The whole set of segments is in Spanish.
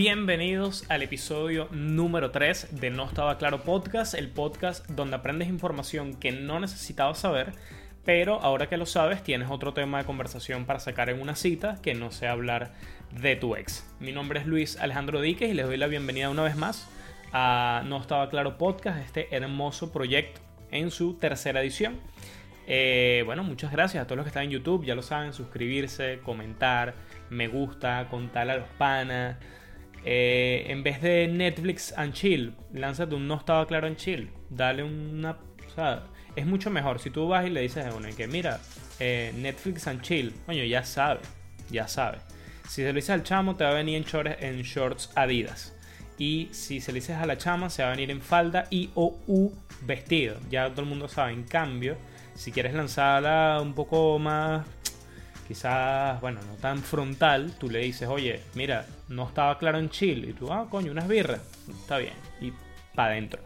Bienvenidos al episodio número 3 de No Estaba Claro Podcast, el podcast donde aprendes información que no necesitabas saber, pero ahora que lo sabes tienes otro tema de conversación para sacar en una cita que no sea hablar de tu ex. Mi nombre es Luis Alejandro Díquez y les doy la bienvenida una vez más a No Estaba Claro Podcast, este hermoso proyecto en su tercera edición. Eh, bueno, muchas gracias a todos los que están en YouTube, ya lo saben, suscribirse, comentar, me gusta, contarle a los panas. Eh, en vez de Netflix and Chill, lánzate un no estaba claro en chill. Dale una. Es mucho mejor si tú vas y le dices a uno que mira, eh, Netflix and Chill, coño, ya sabe, ya sabe. Si se lo dices al chamo, te va a venir en shorts, en shorts Adidas. Y si se lo dices a la chama, se va a venir en falda y o u vestido. Ya todo el mundo sabe. En cambio, si quieres lanzarla un poco más, quizás, bueno, no tan frontal, tú le dices, oye, mira, no estaba claro en chill. Y tú, ah, coño, unas birras. Está bien. Y para adentro.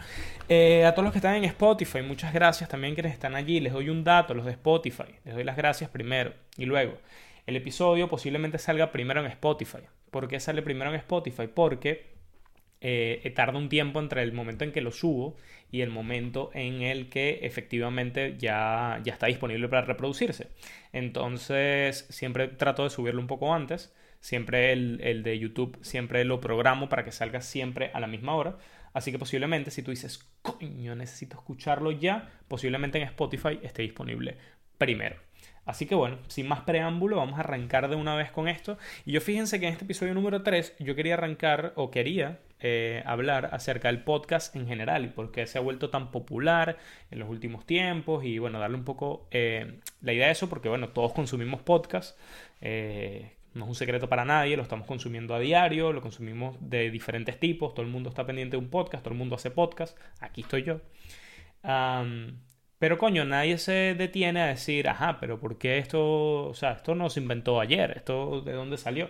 Eh, a todos los que están en Spotify, muchas gracias también quienes están allí. Les doy un dato, los de Spotify. Les doy las gracias primero. Y luego, el episodio posiblemente salga primero en Spotify. ¿Por qué sale primero en Spotify? Porque eh, tarda un tiempo entre el momento en que lo subo y el momento en el que efectivamente ya, ya está disponible para reproducirse. Entonces siempre trato de subirlo un poco antes. Siempre el, el, de YouTube siempre lo programo para que salga siempre a la misma hora. Así que posiblemente si tú dices, coño, necesito escucharlo ya, posiblemente en Spotify esté disponible primero. Así que bueno, sin más preámbulo, vamos a arrancar de una vez con esto. Y yo fíjense que en este episodio número 3 yo quería arrancar o quería eh, hablar acerca del podcast en general y por qué se ha vuelto tan popular en los últimos tiempos y bueno, darle un poco eh, la idea de eso porque bueno, todos consumimos podcast. Eh, no es un secreto para nadie, lo estamos consumiendo a diario, lo consumimos de diferentes tipos, todo el mundo está pendiente de un podcast, todo el mundo hace podcast, aquí estoy yo. Pero coño, nadie se detiene a decir, ajá, pero ¿por qué esto, o sea, esto no se inventó ayer? ¿Esto de dónde salió?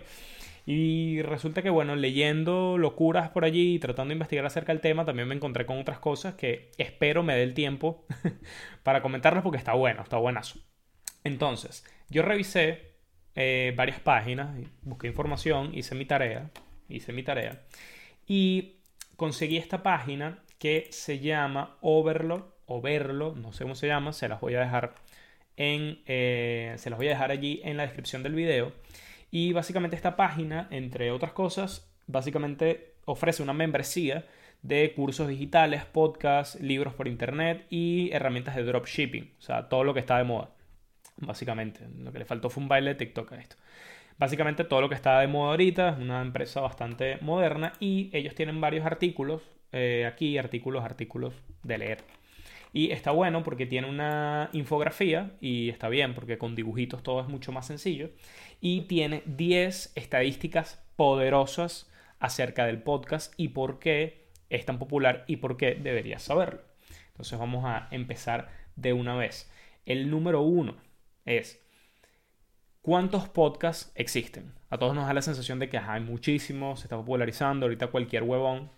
Y resulta que, bueno, leyendo locuras por allí y tratando de investigar acerca del tema, también me encontré con otras cosas que espero me dé el tiempo para comentarlas porque está bueno, está buenazo. Entonces, yo revisé eh, varias páginas, busqué información, hice mi tarea, hice mi tarea y conseguí esta página que se llama Overlord o verlo, no sé cómo se llama, se las voy a dejar en, eh, se las voy a dejar allí en la descripción del video. Y básicamente esta página, entre otras cosas, básicamente ofrece una membresía de cursos digitales, podcasts, libros por internet y herramientas de dropshipping, o sea, todo lo que está de moda. Básicamente, lo que le faltó fue un baile de TikTok a esto. Básicamente todo lo que está de moda ahorita es una empresa bastante moderna y ellos tienen varios artículos, eh, aquí artículos, artículos de leer. Y está bueno porque tiene una infografía y está bien porque con dibujitos todo es mucho más sencillo. Y tiene 10 estadísticas poderosas acerca del podcast y por qué es tan popular y por qué deberías saberlo. Entonces vamos a empezar de una vez. El número uno es ¿Cuántos podcasts existen? A todos nos da la sensación de que hay muchísimos, se está popularizando, ahorita cualquier huevón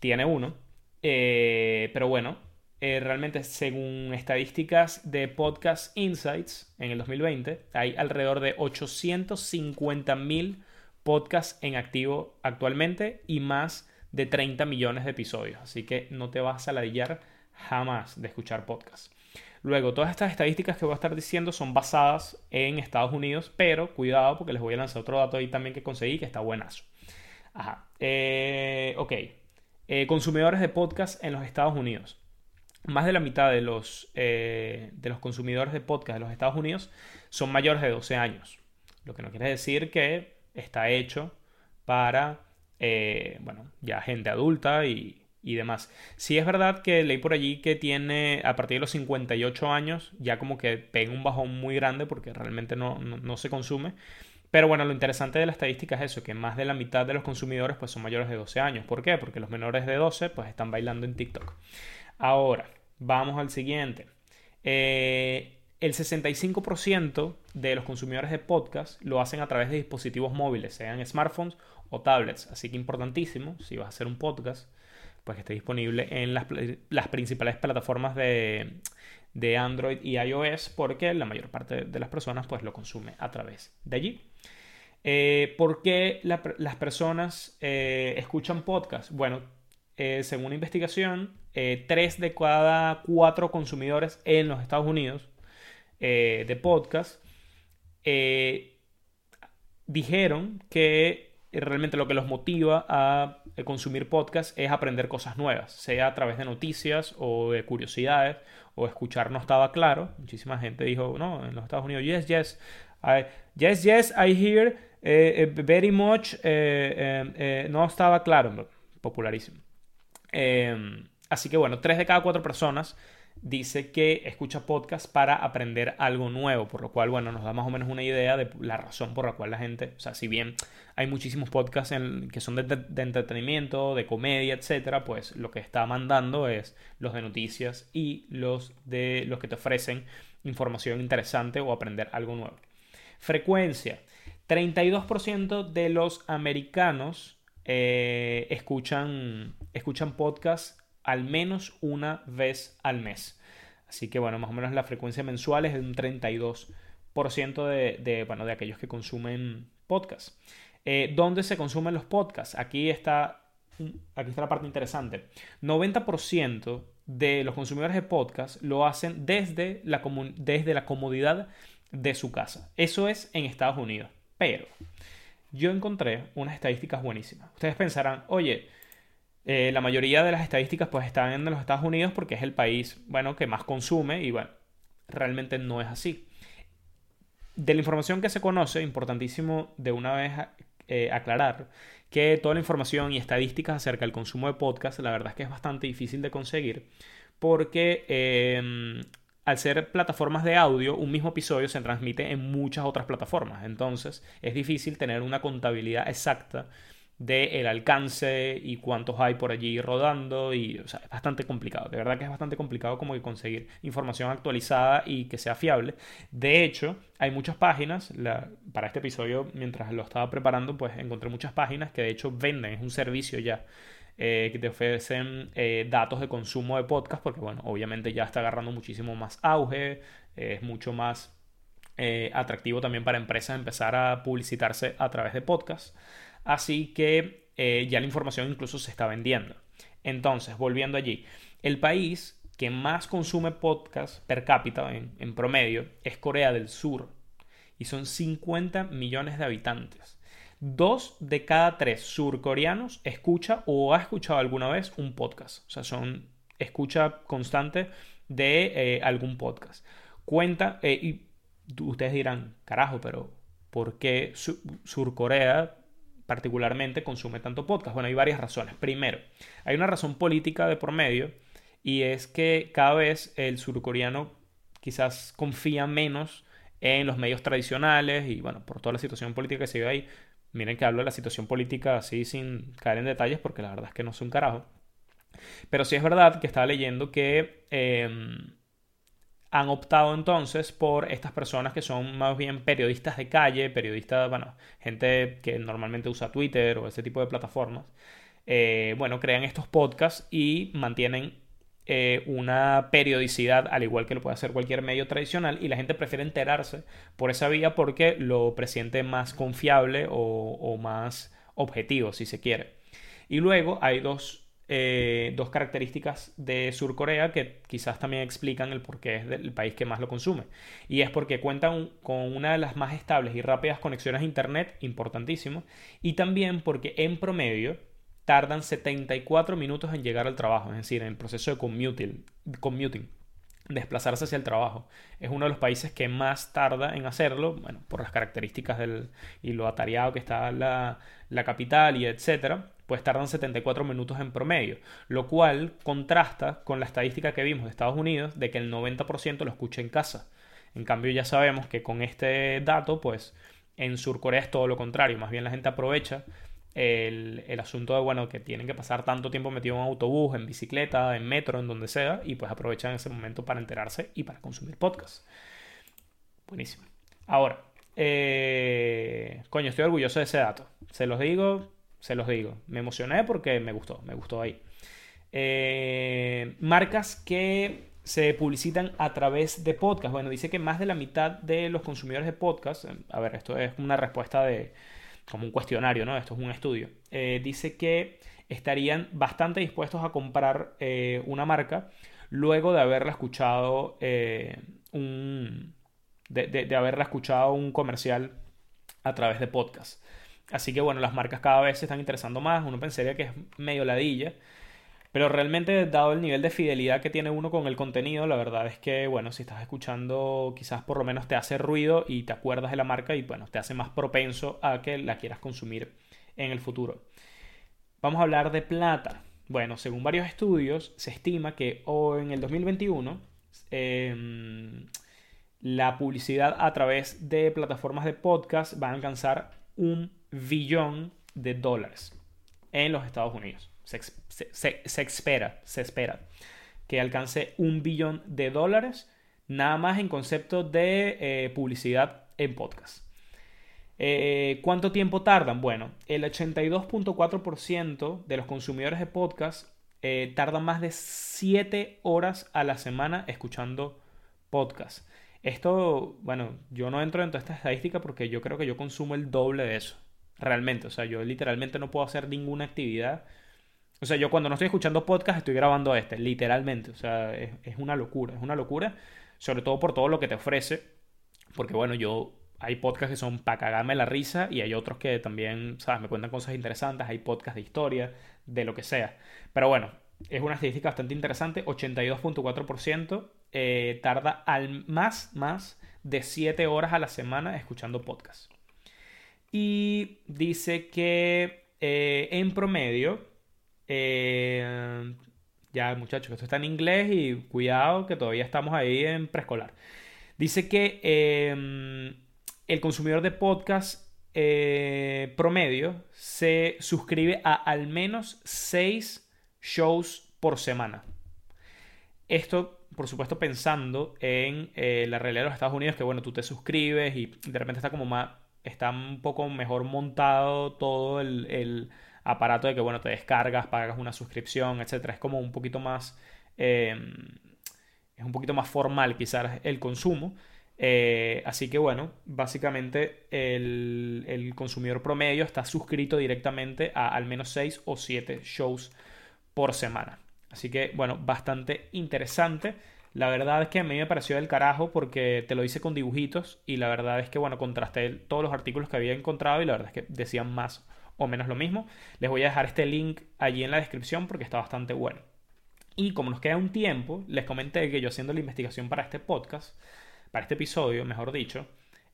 tiene uno. Eh, pero bueno, eh, realmente según estadísticas de Podcast Insights en el 2020, hay alrededor de 850 mil podcasts en activo actualmente y más de 30 millones de episodios. Así que no te vas a ladillar jamás de escuchar podcasts. Luego, todas estas estadísticas que voy a estar diciendo son basadas en Estados Unidos, pero cuidado porque les voy a lanzar otro dato ahí también que conseguí que está buenazo. Ajá. Eh, ok. Eh, consumidores de podcast en los Estados Unidos más de la mitad de los, eh, de los consumidores de podcast de los Estados Unidos son mayores de 12 años. Lo que no quiere decir que está hecho para, bueno, ya gente adulta y, demás. Sí es verdad que leí por allí que tiene, a partir de los 58 años, ya como que pega un bajón muy grande porque realmente no, no se consume. Pero bueno, lo interesante de la estadística es eso, que más de la mitad de los consumidores pues son mayores de 12 años. ¿Por qué? Porque los menores de 12 pues están bailando en TikTok. Ahora, vamos al siguiente. Eh, el 65% de los consumidores de podcast lo hacen a través de dispositivos móviles, sean smartphones o tablets. Así que importantísimo, si vas a hacer un podcast, pues que esté disponible en las, principales plataformas de, Android y iOS, porque la mayor parte de las personas pues lo consume a través de allí. Eh, ¿Por qué las personas eh, escuchan podcast? Bueno, eh, según una investigación, tres de cada cuatro consumidores en los Estados Unidos de podcast dijeron que realmente lo que los motiva a consumir podcast es aprender cosas nuevas, sea a través de noticias o de curiosidades o escuchar no estaba claro. Muchísima gente dijo, no, en los Estados Unidos, yes, yes, I, yes, yes, I hear eh, eh, very much, eh, no estaba claro, popularísimo. así que bueno, tres de cada cuatro personas dice que escucha podcast para aprender algo nuevo, por lo cual, bueno, nos da más o menos una idea de la razón por la cual la gente, o sea, si bien hay muchísimos podcasts que son de, entretenimiento, de comedia, etcétera, pues lo que está mandando es los de noticias y los de los que te ofrecen información interesante o aprender algo nuevo. Frecuencia. 32% de los americanos eh, escuchan, escuchan podcasts al menos una vez al mes. Así que bueno, más o menos la frecuencia mensual es de un 32% de, de, bueno, de aquellos que consumen podcasts. Eh, ¿Dónde se consumen los podcasts? Aquí está, aquí está la parte interesante. 90% de los consumidores de podcasts lo hacen desde la, desde la comodidad de su casa. Eso es en Estados Unidos. Pero yo encontré unas estadísticas buenísimas. Ustedes pensarán, oye, eh, la mayoría de las estadísticas pues están en los Estados Unidos porque es el país, bueno, que más consume y bueno, realmente no es así. De la información que se conoce, importantísimo de una vez eh, aclarar que toda la información y estadísticas acerca del consumo de podcast, la verdad es que es bastante difícil de conseguir porque em, al ser plataformas de audio, un mismo episodio se transmite en muchas otras plataformas. Entonces es difícil tener una contabilidad exacta de el alcance y cuántos hay por allí rodando y o sea, es bastante complicado, de verdad que es bastante complicado como que conseguir información actualizada y que sea fiable. De hecho, hay muchas páginas, para este episodio mientras lo estaba preparando pues encontré muchas páginas que de hecho venden, es un servicio ya eh, que te ofrecen eh, datos de consumo de podcast porque bueno, obviamente ya está agarrando muchísimo más auge, es mucho más eh, atractivo también para empresas empezar a publicitarse a través de podcast. Así que eh, ya la información incluso se está vendiendo. Entonces, volviendo allí, el país que más consume podcast per cápita en, promedio es Corea del Sur y son 50 millones de habitantes. Dos de cada tres surcoreanos escucha o ha escuchado alguna vez un podcast. O sea, son escucha constante de eh, algún podcast. Cuenta, eh, y ustedes dirán, carajo, pero ¿por qué Surcorea particularmente consume tanto podcast? Bueno, hay varias razones. Primero, hay una razón política de por medio y es que cada vez el surcoreano quizás confía menos en los medios tradicionales y bueno, por toda la situación política que se vive ahí. Miren que hablo de la situación política así sin caer en detalles porque la verdad es que no es un carajo. Pero sí es verdad que estaba leyendo que em, han optado entonces por estas personas que son más bien periodistas de calle, periodistas, bueno, gente que normalmente usa Twitter o ese tipo de plataformas. Eh, bueno, crean estos podcasts y mantienen eh, una periodicidad al igual que lo puede hacer cualquier medio tradicional y la gente prefiere enterarse por esa vía porque lo presiente más confiable o, o más objetivo, si se quiere. Y luego hay dos eh, dos características de Surcorea que quizás también explican el por qué es el país que más lo consume. Y es porque cuentan con una de las más estables y rápidas conexiones a Internet, importantísimo, y también porque en promedio tardan 74 minutos en llegar al trabajo, es decir, en el proceso de commuting, commuting desplazarse hacia el trabajo. Es uno de los países que más tarda en hacerlo, bueno, por las características del, y lo atareado que está la, la capital y etcétera pues tardan 74 minutos en promedio, lo cual contrasta con la estadística que vimos de Estados Unidos de que el 90% lo escucha en casa. En cambio ya sabemos que con este dato, pues en Surcorea es todo lo contrario, más bien la gente aprovecha el, asunto de, bueno, que tienen que pasar tanto tiempo metido en autobús, en bicicleta, en metro, en donde sea, y pues aprovechan ese momento para enterarse y para consumir podcast. Buenísimo. Ahora, eh, coño, estoy orgulloso de ese dato. Se los digo, se los digo. Me emocioné porque me gustó, me gustó ahí. Eh, marcas que se publicitan a través de podcast. Bueno, dice que más de la mitad de los consumidores de podcast, eh, a ver, esto es una respuesta de como un cuestionario, ¿no? Esto es un estudio. Eh, dice que estarían bastante dispuestos a comprar una marca luego de haberla escuchado un de, de, haberla escuchado un comercial a través de podcast. Así que bueno, las marcas cada vez se están interesando más. Uno pensaría que es medio ladilla. Pero realmente, dado el nivel de fidelidad que tiene uno con el contenido, la verdad es que, bueno, si estás escuchando, quizás por lo menos te hace ruido y te acuerdas de la marca y, bueno, te hace más propenso a que la quieras consumir en el futuro. Vamos a hablar de plata. Bueno, según varios estudios, se estima que o en el 2021 em, la publicidad a través de plataformas de podcast va a alcanzar un billón de dólares en los Estados Unidos se, espera, se espera que alcance un billón de dólares nada más en concepto de eh, publicidad en podcast. Eh, ¿Cuánto tiempo tardan? Bueno, el 82.4% de los consumidores de podcast eh, tardan más de 7 horas a la semana escuchando podcast. Esto, bueno, yo no entro en toda esta estadística porque yo creo que yo consumo el doble de eso. Realmente, o sea, yo literalmente no puedo hacer ninguna actividad o sea, yo cuando no estoy escuchando podcast estoy grabando este, literalmente. O sea, es, una locura, es una locura. Sobre todo por todo lo que te ofrece. Porque bueno, yo hay podcasts que son para cagarme la risa y hay otros que también, ¿sabes? Me cuentan cosas interesantes. Hay podcasts de historia, de lo que sea. Pero bueno, es una estadística bastante interesante. 82.4% eh, tarda al más, más de 7 horas a la semana escuchando podcasts. Y dice que eh, en promedio eh, ya, muchachos, esto está en inglés y cuidado que todavía estamos ahí en preescolar. Dice que em, el consumidor de podcast eh, promedio se suscribe a al menos 6 shows por semana. Esto, por supuesto, pensando en eh, la realidad de los Estados Unidos, que bueno, tú te suscribes y de repente está como más, está un poco mejor montado todo el aparato de que, bueno, te descargas, pagas una suscripción, etc. Es como un poquito más... Em, es un poquito más formal quizás el consumo. Eh, así que bueno, básicamente el, el, consumidor promedio está suscrito directamente a al menos 6 o 7 shows por semana. Así que bueno, bastante interesante. La verdad es que a mí me pareció del carajo porque te lo hice con dibujitos y la verdad es que bueno, contrasté todos los artículos que había encontrado y la verdad es que decían más o menos lo mismo. Les voy a dejar este link allí en la descripción porque está bastante bueno. Y como nos queda un tiempo, les comenté que yo haciendo la investigación para este podcast, para este episodio, mejor dicho,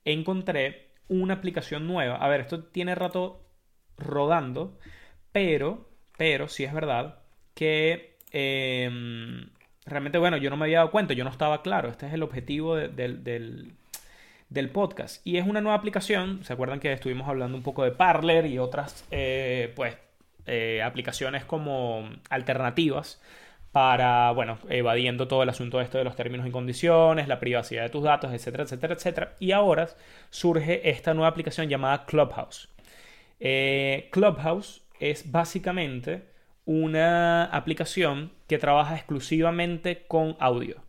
encontré una aplicación nueva. A ver, esto tiene rato rodando, pero, pero sí es verdad que em, realmente, bueno, yo no me había dado cuenta, yo no estaba claro. Este es el objetivo del, del podcast. Y es una nueva aplicación. ¿Se acuerdan que estuvimos hablando un poco de Parler y otras eh, pues, eh, aplicaciones como alternativas para, bueno, evadiendo todo el asunto de esto de los términos y condiciones, la privacidad de tus datos, etcétera, etcétera, etcétera. Y ahora surge esta nueva aplicación llamada Clubhouse. Eh, Clubhouse es básicamente una aplicación que trabaja exclusivamente con audio.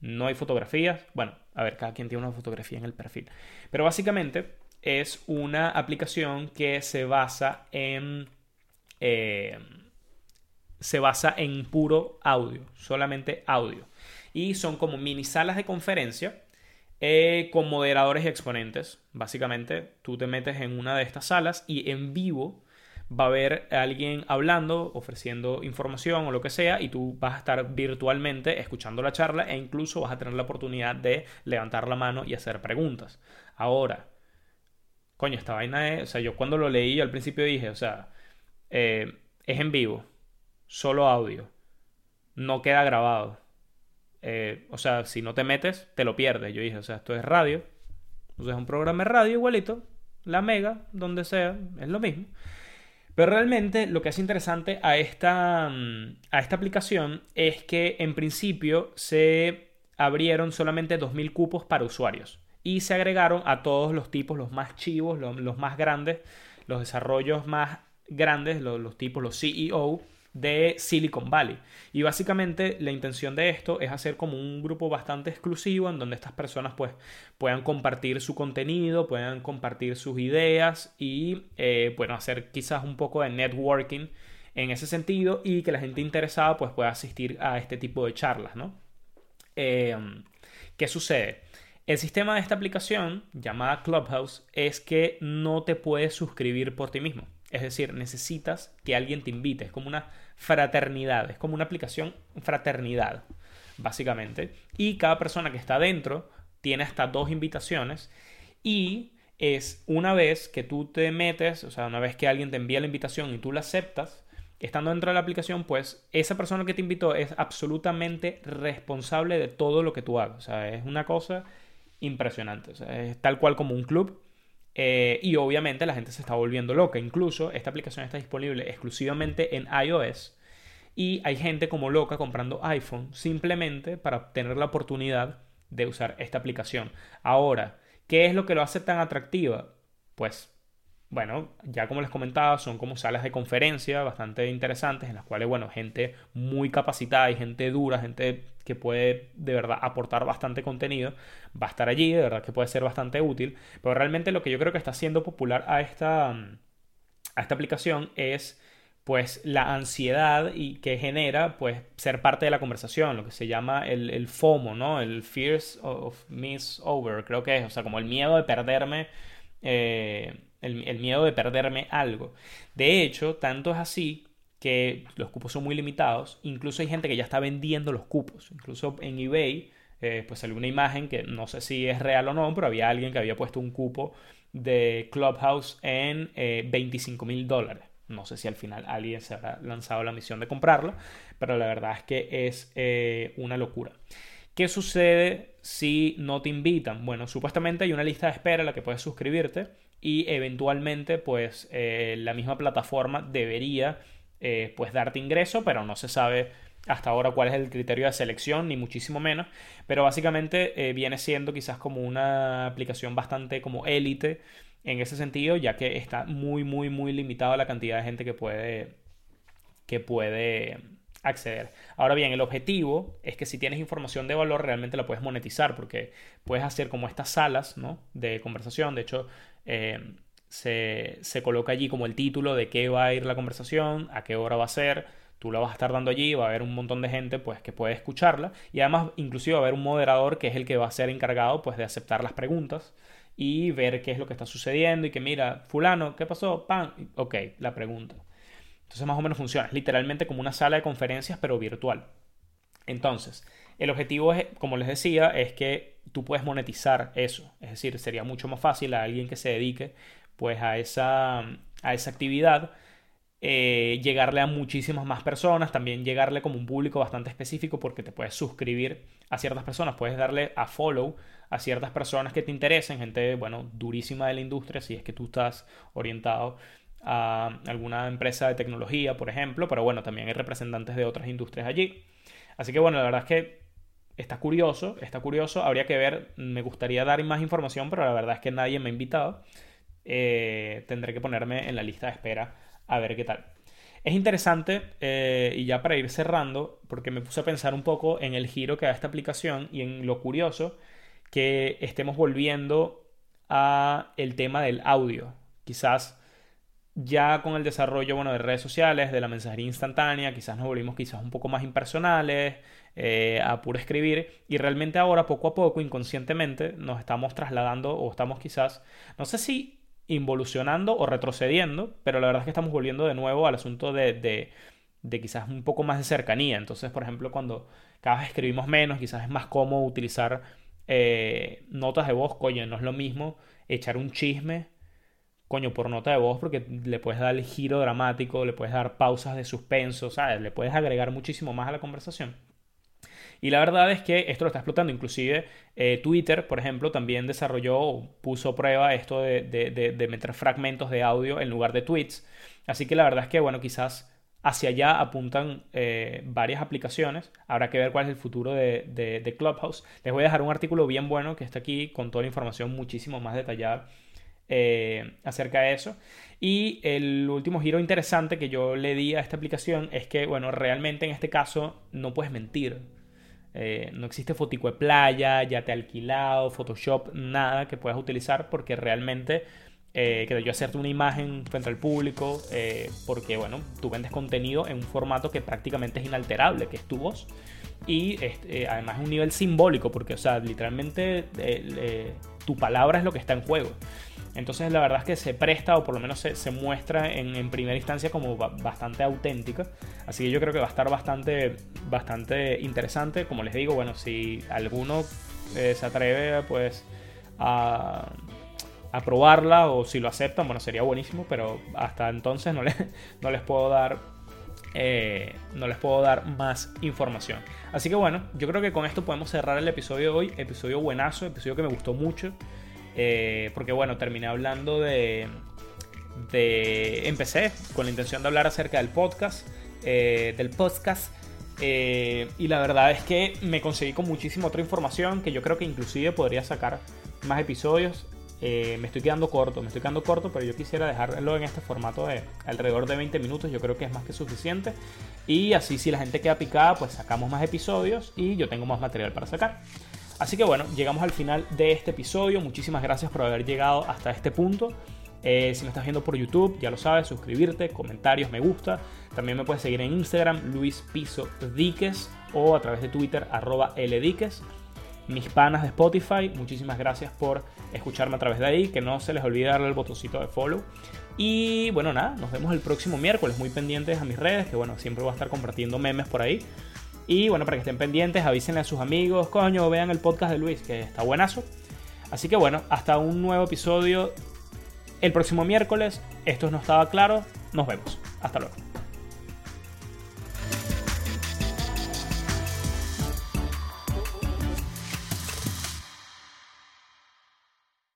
No hay fotografías. Bueno, a ver, cada quien tiene una fotografía en el perfil. Pero básicamente es una aplicación que se basa en... Eh, se basa en puro audio, solamente audio. Y son como mini salas de conferencia eh, con moderadores y exponentes. Básicamente, tú te metes en una de estas salas y en vivo va a haber alguien hablando, ofreciendo información o lo que sea, y tú vas a estar virtualmente escuchando la charla e incluso vas a tener la oportunidad de levantar la mano y hacer preguntas. Ahora, coño, esta vaina es, o sea, yo cuando lo leí al principio dije, o sea, eh, es en vivo, solo audio, no queda grabado. Eh, o sea, si no te metes, te lo pierdes. Yo dije, o sea, esto es radio, o sea, es un programa de radio igualito, la mega, donde sea, es lo mismo. Pero realmente lo que hace interesante a esta, mm, a esta aplicación es que en principio se abrieron solamente 2.000 cupos para usuarios y se agregaron a todos los tipos, los más chivos, los, más grandes, los desarrollos más grandes, los, tipos, los CEO, de Silicon Valley. Y básicamente la intención de esto es hacer como un grupo bastante exclusivo en donde estas personas pues puedan compartir su contenido, puedan compartir sus ideas y eh, bueno, hacer quizás un poco de networking en ese sentido y que la gente interesada pues pueda asistir a este tipo de charlas, ¿no? Eh, ¿Qué sucede? El sistema de esta aplicación, llamada Clubhouse, es que no te puedes suscribir por ti mismo. Es decir, necesitas que alguien te invite. Es como una fraternidad, es como una aplicación fraternidad, básicamente. Y cada persona que está dentro tiene hasta dos invitaciones y es una vez que tú te metes, o sea, una vez que alguien te envía la invitación y tú la aceptas, estando dentro de la aplicación, pues esa persona que te invitó es absolutamente responsable de todo lo que tú hagas. O sea, es una cosa impresionante. Es tal cual como un club. Eh, y obviamente la gente se está volviendo loca. Incluso esta aplicación está disponible exclusivamente en iOS. Y hay gente como loca comprando iPhone simplemente para tener la oportunidad de usar esta aplicación. Ahora, ¿qué es lo que lo hace tan atractiva? Pues bueno, ya como les comentaba, son como salas de conferencia bastante interesantes en las cuales, bueno, gente muy capacitada y gente dura, gente que puede de verdad aportar bastante contenido, va a estar allí, de verdad que puede ser bastante útil, pero realmente lo que yo creo que está haciendo popular a esta, a esta aplicación es pues la ansiedad y que genera pues ser parte de la conversación, lo que se llama el, FOMO, ¿no? El Fears of Miss Over, creo que es, o sea, como el miedo de perderme. Eh, el, miedo de perderme algo. De hecho, tanto es así que los cupos son muy limitados. Incluso hay gente que ya está vendiendo los cupos. Incluso en eBay, eh, pues salió una imagen que no sé si es real o no, pero había alguien que había puesto un cupo de Clubhouse en 25 eh, mil dólares. No sé si al final alguien se habrá lanzado la misión de comprarlo, pero la verdad es que es eh, una locura. ¿Qué sucede si no te invitan? Bueno, supuestamente hay una lista de espera a la que puedes suscribirte y eventualmente pues eh, la misma plataforma debería eh, pues darte ingreso, pero no se sabe hasta ahora cuál es el criterio de selección, ni muchísimo menos, pero básicamente eh, viene siendo quizás como una aplicación bastante como élite en ese sentido, ya que está muy, muy, muy limitado la cantidad de gente que puede, que puede acceder. Ahora bien, el objetivo es que si tienes información de valor realmente la puedes monetizar porque puedes hacer como estas salas ¿no? de conversación. De hecho, eh, se, se, coloca allí como el título de qué va a ir la conversación, a qué hora va a ser. Tú la vas a estar dando allí, va a haber un montón de gente pues, que puede escucharla y además inclusive va a haber un moderador que es el que va a ser encargado pues, de aceptar las preguntas y ver qué es lo que está sucediendo y que mira, fulano, ¿qué pasó? Pan, ok, la pregunta. Entonces más o menos funciona, es literalmente como una sala de conferencias pero virtual. Entonces, el objetivo es, como les decía, es que tú puedes monetizar eso. Es decir, sería mucho más fácil a alguien que se dedique pues a esa, a esa actividad eh, llegarle a muchísimas más personas, también llegarle como un público bastante específico porque te puedes suscribir a ciertas personas, puedes darle a follow a ciertas personas que te interesen, gente, bueno, durísima de la industria, si es que tú estás orientado a alguna empresa de tecnología, por ejemplo, pero bueno, también hay representantes de otras industrias allí. Así que bueno, la verdad es que está curioso, está curioso, habría que ver, me gustaría dar más información, pero la verdad es que nadie me ha invitado. Eh, tendré que ponerme en la lista de espera a ver qué tal. Es interesante, eh, y ya para ir cerrando, porque me puse a pensar un poco en el giro que da esta aplicación y en lo curioso que estemos volviendo a el tema del audio. Quizás ya con el desarrollo bueno, de redes sociales, de la mensajería instantánea, quizás nos volvimos quizás un poco más impersonales, eh, a puro escribir, y realmente ahora poco a poco, inconscientemente, nos estamos trasladando o estamos quizás, no sé si involucionando o retrocediendo, pero la verdad es que estamos volviendo de nuevo al asunto de, de, quizás un poco más de cercanía. Entonces, por ejemplo, cuando cada vez escribimos menos, quizás es más cómodo utilizar eh, notas de voz, coño, no es lo mismo echar un chisme coño, por nota de voz, porque le puedes dar el giro dramático, le puedes dar pausas de suspenso, ¿sabes? Le puedes agregar muchísimo más a la conversación. Y la verdad es que esto lo está explotando. Inclusive eh, Twitter, por ejemplo, también desarrolló o puso prueba esto de, meter fragmentos de audio en lugar de tweets. Así que la verdad es que, bueno, quizás hacia allá apuntan eh, varias aplicaciones. Habrá que ver cuál es el futuro de, de, Clubhouse. Les voy a dejar un artículo bien bueno que está aquí con toda la información muchísimo más detallada eh, acerca de eso. Y el último giro interesante que yo le di a esta aplicación es que, bueno, realmente en este caso no puedes mentir. Eh, no existe fotico de playa, ya te he alquilado, Photoshop, nada que puedas utilizar porque realmente eh, yo hacerte una imagen frente al público, eh, porque bueno, tú vendes contenido en un formato que prácticamente es inalterable, que es tu voz. Y este, además es un nivel simbólico, porque, o sea, literalmente tu palabra es lo que está en juego. Entonces la verdad es que se presta o por lo menos se, muestra en, primera instancia como bastante auténtica. Así que yo creo que va a estar bastante, bastante interesante. Como les digo, bueno, si alguno eh, se atreve pues a, probarla o si lo aceptan, bueno, sería buenísimo, pero hasta entonces no, no les puedo dar eh, no les puedo dar más información. Así que bueno, yo creo que con esto podemos cerrar el episodio de hoy. Episodio buenazo, episodio que me gustó mucho. Eh, porque bueno, terminé hablando de. Empecé con la intención de hablar acerca del podcast, eh, del podcast. Eh, y la verdad es que me conseguí con muchísima otra información que yo creo que inclusive podría sacar más episodios. me estoy quedando corto, me estoy quedando corto, pero yo quisiera dejarlo en este formato de alrededor de 20 minutos. Yo creo que es más que suficiente. Y así si la gente queda picada, pues sacamos más episodios y yo tengo más material para sacar. Así que bueno, llegamos al final de este episodio. Muchísimas gracias por haber llegado hasta este punto. Eh, si me estás viendo por YouTube, ya lo sabes, suscribirte, comentarios, me gusta. También me puedes seguir en Instagram, Luis Piso Diques, o a través de Twitter, arroba Ldiques. Mis panas de Spotify, muchísimas gracias por escucharme a través de ahí. Que no se les olvide darle el botoncito de follow. Y bueno, nada, nos vemos el próximo miércoles. Muy pendientes a mis redes, que bueno, siempre voy a estar compartiendo memes por ahí. Y bueno, para que estén pendientes, avísenle a sus amigos, coño, vean el podcast de Luis, que está buenazo. Así que bueno, hasta un nuevo episodio el próximo miércoles. Esto no estaba claro. Nos vemos. Hasta luego.